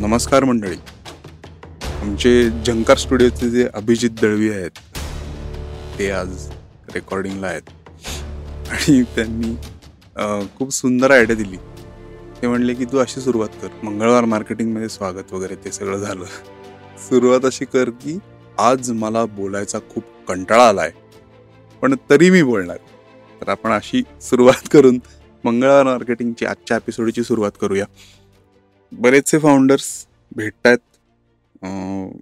नमस्कार मंडळी. आमचे झंकार स्टुडिओचे जे अभिजित दळवी आहेत ते आज रेकॉर्डिंगला आहेत. आणि त्यांनी खूप सुंदर आयडिया दिली. ते म्हणले की तू अशी सुरुवात कर. मंगळवार मार्केटिंगमध्ये स्वागत वगैरे ते सगळं झालं. सुरुवात अशी कर की आज मला बोलायचा खूप कंटाळा आला आहे पण तरी मी बोलणार. तर आपण अशी सुरुवात करून मंगळवार मार्केटिंगची आजच्या एपिसोडची सुरुवात करूया. बरेचसे फाउंडर्स भेटतात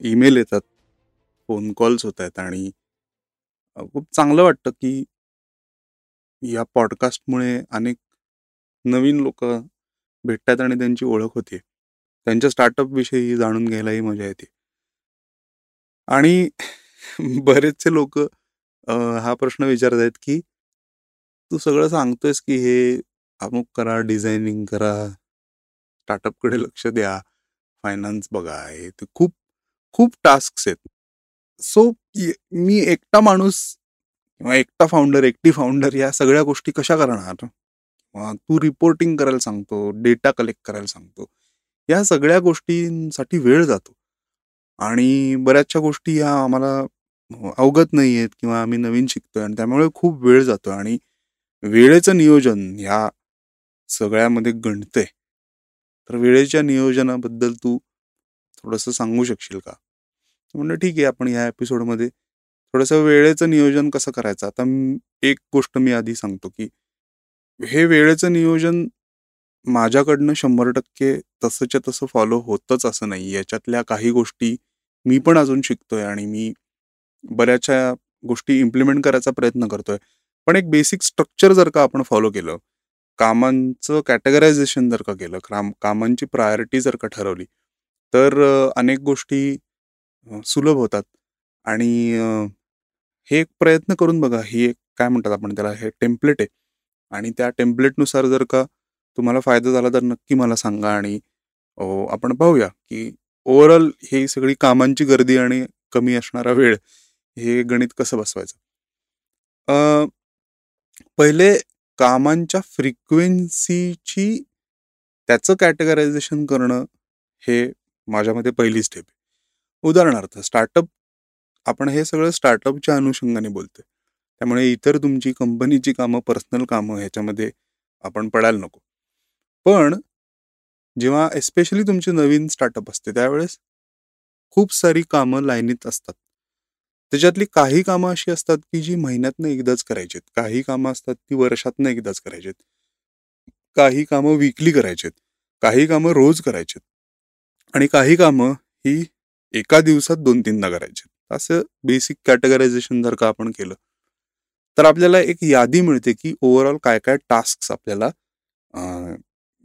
ईमेल येतात फोन कॉल्स होत आहेत आणि खूप चांगलं वाटतं की या पॉडकास्टमुळे अनेक नवीन लोक भेटतात आणि त्यांची ओळख होते त्यांच्या स्टार्टअप विषयी जाणून घ्यायलाही मजा येते. आणि बरेचसे लोक हा प्रश्न विचारत आहेत की तू सगळं सांगतोयस की हे अमुक करा डिझायनिंग करा स्टार्टअपकडे लक्ष द्या. फायनान्स बघा हे ते खूप खूप टास्क आहेत. सो मी एकटा माणूस किंवा एकटा फाउंडर एकटी फाउंडर या सगळ्या गोष्टी कशा करणार? तू रिपोर्टिंग करायला सांगतो डेटा कलेक्ट करायला सांगतो या सगळ्या गोष्टींसाठी वेळ जातो. आणि बऱ्याचशा गोष्टी ह्या आम्हाला अवगत नाही आहेत किंवा आम्ही नवीन शिकतोय आणि त्यामुळे खूप वेळ जातो आणि वेळेचं नियोजन ह्या सगळ्यामध्ये गणतंय. तर वेळेच्या नियोजनाबद्दल तू थोडंसं सांगू शकशील का? म्हणलं ठीक आहे आपण ह्या एपिसोडमध्ये थोडंसं वेळेचं नियोजन कसं करायचं? आता एक गोष्ट मी आधी सांगतो की हे वेळेचं नियोजन माझ्याकडनं शंभर टक्के तसंच्या तसं फॉलो होतच असं नाही याच्यातल्या काही गोष्टी मी पण अजून शिकतोय आणि मी बऱ्याचशा गोष्टी इम्प्लिमेंट करायचा प्रयत्न करतोय. पण एक बेसिक स्ट्रक्चर जर का आपण फॉलो केलं कामांचं कॅटेगरायझेशन जर का केलं काम कामांची प्रायोरिटी जर का ठरवली तर अनेक गोष्टी सुलभ होतात. आणि हे एक प्रयत्न करून बघा ही एक काय म्हणतात आपण त्याला हे टेम्पलेट आहे. आणि त्या टेम्पलेटनुसार जर का तुम्हाला फायदा झाला तर नक्की मला सांगा आणि आपण पाहूया की ओव्हरऑल ही सगळी कामांची गर्दी आणि कमी असणारा वेळ हे गणित कसं बसवायचं? पहिले कामांच्या फ्रिक्वेन्सीची त्याचं कॅटेगरायझेशन करणं हे माझ्यामध्ये पहिली स्टेप आहे. उदाहरणार्थ स्टार्टअप आपण हे सगळं स्टार्टअपच्या अनुषंगाने बोलतोय. त्यामुळे इतर तुमची कंपनीची कामं पर्सनल कामं ह्याच्यामध्ये आपण पडायला नको. पण जेव्हा एस्पेशली तुमची नवीन स्टार्टअप असते त्यावेळेस खूप सारी कामं लाईनीत असतात. त्याच्यातली काही कामं अशी असतात की जी महिन्यातनं एकदाच करायची आहेत काही कामं असतात ती वर्षातनं एकदाच करायची आहेत काही कामं विकली करायची आहेत काही कामं रोज करायची आहेत आणि काही कामं ही एका दिवसात दोन तीनदा करायची आहेत असं बेसिक कॅटेगरायझेशन जर का आपण केलं तर आपल्याला एक यादी मिळते की ओव्हरऑल काय काय टास्क आपल्याला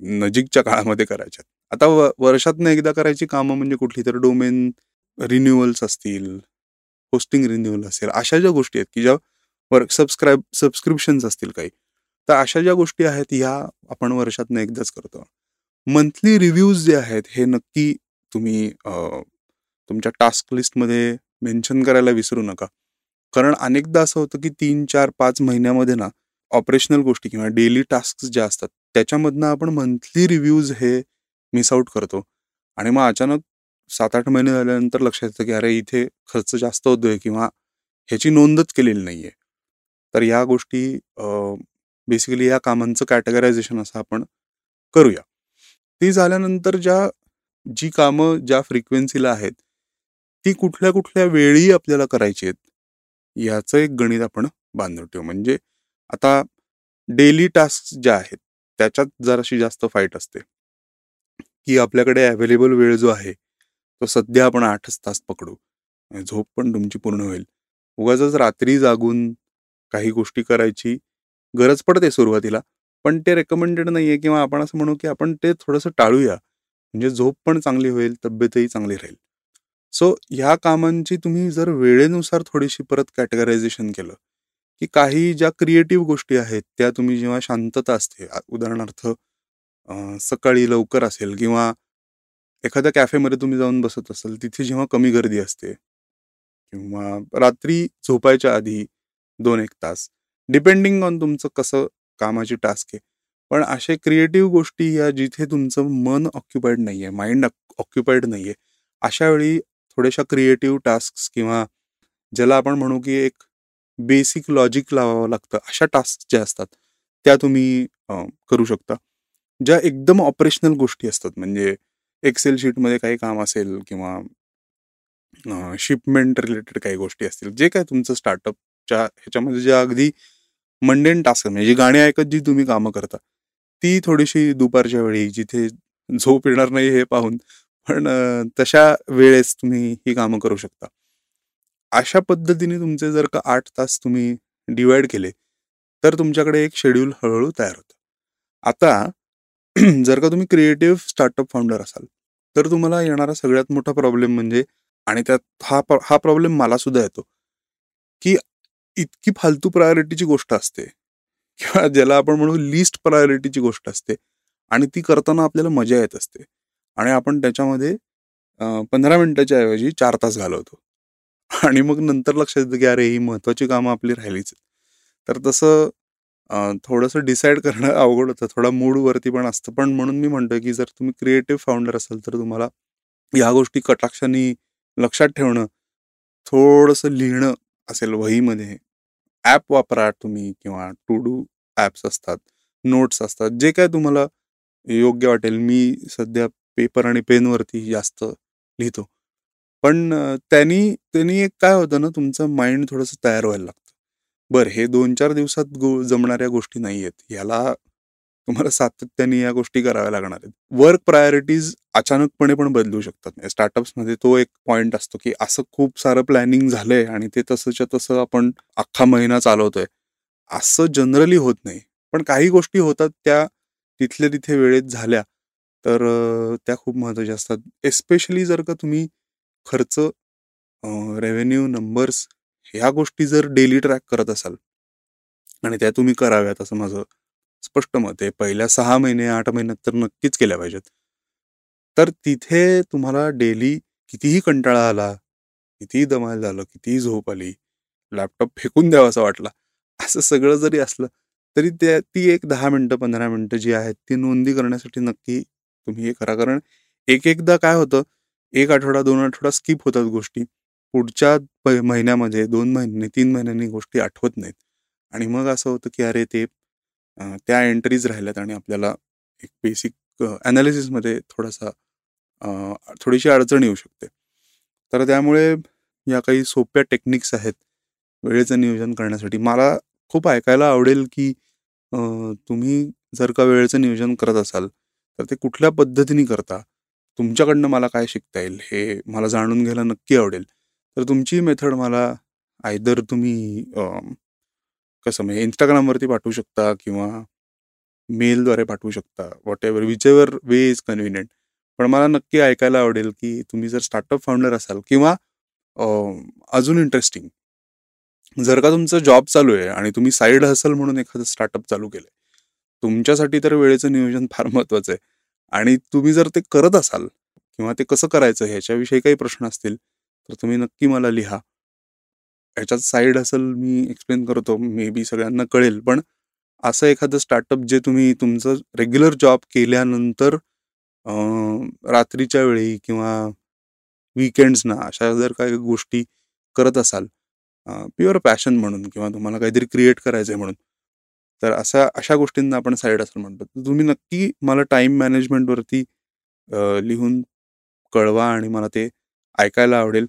नजीकच्या काळामध्ये करायच्या आहेत आता व वर्षातनं एकदा करायची कामं म्हणजे कुठली तर डोमेन रिन्युअल्स असतील होस्टिंग रिन्युअल असेल. अशा ज्या गोष्टी आहेत की ज्या वर्क सबस्क्राईब सबस्क्रिप्शन्स असतील काही तर अशा ज्या गोष्टी आहेत ह्या आपण वर्षातनं एकदाच करतो. मंथली रिव्ह्यूज जे आहेत हे नक्की तुम्ही तुमच्या टास्क लिस्टमध्ये मेन्शन करायला विसरू नका. कारण अनेकदा असं होतं की तीन चार पाच महिन्यामध्ये ना ऑपरेशनल गोष्टी किंवा डेली टास्क ज्या असतात त्याच्यामधनं आपण मंथली रिव्ह्यूज हे मिस आउट करतो. आणि मग अचानक सात आठ महिने झाल्यानंतर लक्षात येतं की अरे इथे खर्च जास्त होतोय किंवा ह्याची नोंदच केलेली नाहीये. तर या गोष्टी बेसिकली या कामांचं कॅटेगरायझेशन असं आपण करूया. ती झाल्यानंतर ज्या जी कामं ज्या फ्रिक्वेन्सीला आहेत ती कुठल्या कुठल्या वेळी आपल्याला करायची आहेत याचं एक गणित आपण बांधून ठेवू. म्हणजे आता डेली टास्क ज्या आहेत त्याच्यात जराशी जास्त फाईट असते. की आपल्याकडे अवेलेबल वेळ जो आहे तो सध्या आपण आठच तास पकडू. झोप पण तुमची पूर्ण होईल. उगाच रात्री जागून काही गोष्टी करायची गरज पडते सुरुवातीला पण ते रेकमेंडेड नाहीये किंवा आपण असं म्हणू की आपण ते थोडंसं टाळूया. म्हणजे झोप पण चांगली होईल तब्येतही चांगली राहील. सो ह्या कामांची तुम्ही जर वेळेनुसार थोडीशी परत कॅटेगरायझेशन केलं की काही ज्या क्रिएटिव्ह गोष्टी आहेत त्या तुम्ही जेव्हा शांतता असते उदाहरणार्थ सकाळी लवकर असेल किंवा एखाद्या कॅफेमध्ये तुम्ही जाऊन बसत असाल तिथे जेव्हा कमी गर्दी असते किंवा रात्री झोपायच्या आधी दोन एक तास डिपेंडिंग ऑन तुमचं कसं कामाची टास्क आहे. पण असे क्रिएटिव्ह गोष्टी या जिथे तुमचं मन ऑक्युपाईड आहे माइंड ऑक्युपाईड नाहीये अशा वेळी थोड्याशा क्रिएटिव्ह टास्क किंवा ज्याला आपण म्हणू की एक बेसिक लॉजिक लावावं लागतं अशा टास्क ज्या असतात त्या तुम्ही करू शकता. ज्या एकदम ऑपरेशनल गोष्टी असतात म्हणजे एक्सेल शीटमध्ये काही काम असेल किंवा शिपमेंट रिलेटेड काही गोष्टी असतील जे काय तुमचं स्टार्टअपच्या ह्याच्यामध्ये ज्या अगदी मंडेन टास्क म्हणजे जी गाणी ऐकत जी तुम्ही कामं करता ती थोडीशी दुपारच्या वेळी जिथे झोप येणार नाही हे पाहून पण तशा वेळेस तुम्ही ही कामं करू शकता. अशा पद्धतीने तुमचे जर का आठ तास तुम्ही डिवाइड केले तर तुमच्याकडे एक शेड्यूल हळूहळू तयार होतं. आता जर का तुम्ही क्रिएटिव्ह स्टार्टअप फाउंडर असाल तर तुम्हाला येणारा सगळ्यात मोठा प्रॉब्लेम म्हणजे आणि त्यात हा हा प्रॉब्लेम मला सुद्धा येतो की इतकी फालतू प्रायोरिटीची गोष्ट असते. किंवा ज्याला आपण म्हणू लिस्ट प्रायोरिटीची गोष्ट असते आणि ती करताना आपल्याला मजा येत असते. आणि आपण त्याच्यामध्ये पंधरा मिनिटाच्या ऐवजी चार तास घालवतो. आणि मग नंतर लक्षात येतं की अरे ही महत्वाची कामं आपली राहिलीच. तर तसं थोडंसं डिसाईड करणं अवघड होतं. थोडा मूडवरती पण असतं. पण म्हणून मी म्हणतोय की जर तुम्ही क्रिएटिव्ह फाउंडर असाल तर तुम्हाला या गोष्टी कटाक्षाने लक्षात ठेवणं थोडंसं लिहिणं असेल वहीमध्ये. ॲप वापरा तुम्ही किंवा टू डू ॲप्स असतात नोट्स असतात जे काय तुम्हाला योग्य वाटेल. मी सध्या पेपर आणि पेनवरती जास्त लिहितो. पण त्यांनी त्यांनी एक काय होतं ना तुमचं माइंड थोडंसं तयार व्हायला लागतं. बरं हे दोन चार दिवसात गो जमणाऱ्या गोष्टी नाही आहेत याला तुम्हाला सातत्याने या गोष्टी कराव्या लागणार आहेत. वर्क प्रायोरिटीज अचानकपणे पण बदलू शकतात. स्टार्टअप्समध्ये तो एक पॉइंट असतो की असं खूप सारं प्लॅनिंग झालंय आणि ते तसंच्या तसं आपण अख्खा महिना चालवतोय. असं जनरली होत नाही. पण काही गोष्टी होतात त्या तिथल्या तिथे वेळेत झाल्या तर त्या खूप महत्त्वाच्या असतात. एस्पेशली जर का तुम्ही खर्च रेव्हेन्यू नंबर्स ह्या गोष्टी जर डेली ट्रॅक करत असाल आणि त्या तुम्ही कराव्यात असं माझं स्पष्ट मत आहे. पहिल्या सहा महिने आठ महिन्यात तर नक्कीच केल्या पाहिजेत. तर तिथे तुम्हाला डेली कितीही कंटाळा आला कितीही दमाल झालं कितीही झोप आली लॅपटॉप फेकून द्यावा असं वाटला असं सगळं जरी असलं तरी त्या ती एक दहा मिनटं पंधरा मिनटं जी आहेत ती नोंदी करण्यासाठी नक्की तुम्ही हे करा. कारण एक एकदा काय होतं एक आठवडा दोन आठवडा स्किप होतात गोष्टी. पुढच्या महिन्यामध्ये दोन महिने तीन महिन्यांनी गोष्टी आठवत नाहीत. आणि मग असं होतं की अरे ते त्या एंट्रीज राहिल्यात आणि आपल्याला एक बेसिक ॲनालिसिसमध्ये थोडासा थोडीशी अडचण येऊ शकते. तर त्यामुळे या काही सोप्या टेक्निक्स आहेत वेळेचं नियोजन करण्यासाठी. मला खूप ऐकायला आवडेल की तुम्ही जर का वेळेचं नियोजन करत असाल तर ते कुठल्या पद्धतीने करता? तुमच्याकडनं मला काय शिकता येईल? हे मला जाणून घ्यायला नक्की आवडेल. तर तुमची मेथड मला आयदर तुम्ही कसं म्हणजे इंस्टाग्रामवरती पाठवू शकता किंवा मेलद्वारे पाठवू शकता whatever whichever way is convenient पण मला नक्की ऐकायला आवडेल की तुम्ही जर स्टार्टअप फाउंडर असाल किंवा अजून इंटरेस्टिंग जर का तुमचं जॉब चालू आहे आणि तुम्ही साईड हसल म्हणून एखादं स्टार्टअप चालू केलं तुमच्यासाठी तर वेळेचं नियोजन फार महत्वाचं आहे. आणि तुम्ही जर ते करत असाल किंवा ते कसं करायचं ह्याच्याविषयी काही प्रश्न असतील तर तुम्ही नक्की मला लिहा. ह्याच्यात साईड असेल मी एक्सप्लेन करतो मे बी सगळ्यांना कळेल पण असं एखादं स्टार्टअप जे तुम्ही तुमचं रेग्युलर जॉब केल्यानंतर रात्रीच्या वेळी किंवा विकेंड्सना अशा जर काही गोष्टी करत असाल प्युअर पॅशन म्हणून किंवा तुम्हाला काहीतरी क्रिएट करायचं आहे म्हणून तर अशा अशा गोष्टींना आपण साईड असेल म्हणतो. तुम्ही नक्की मला टाईम मॅनेजमेंटवरती लिहून कळवा आणि मला ते ऐकायला आवडेल.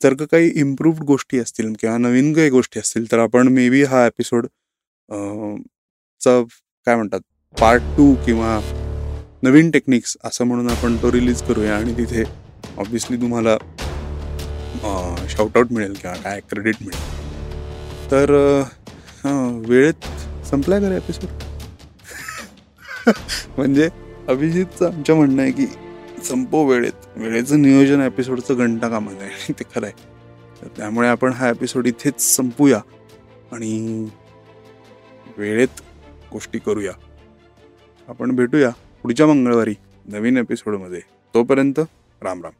जर का काही इम्प्रूव्ड गोष्टी असतील किंवा नवीन काही गोष्टी असतील तर आपण मे बी हा एपिसोड चा काय म्हणतात पार्ट टू किंवा नवीन टेक्निक्स असं म्हणून आपण तो रिलीज करूया आणि तिथे ऑब्विसली तुम्हाला शाउटआउट मिळेल किंवा काय क्रेडिट मिळेल. तर वेळेत संपलाय का एपिसोड म्हणजे अभिजितचं आमच्या म्हणणं आहे की संपव वेळेत. वेळेचं नियोजन एपिसोडचं घंटा कामा आहे. ते खरं आहे. तर त्यामुळे आपण हा एपिसोड इथेच संपूया आणि वेळेत गोष्टी करूया. आपण भेटूया पुढच्या मंगळवारी नवीन एपिसोडमध्ये तोपर्यंत राम राम.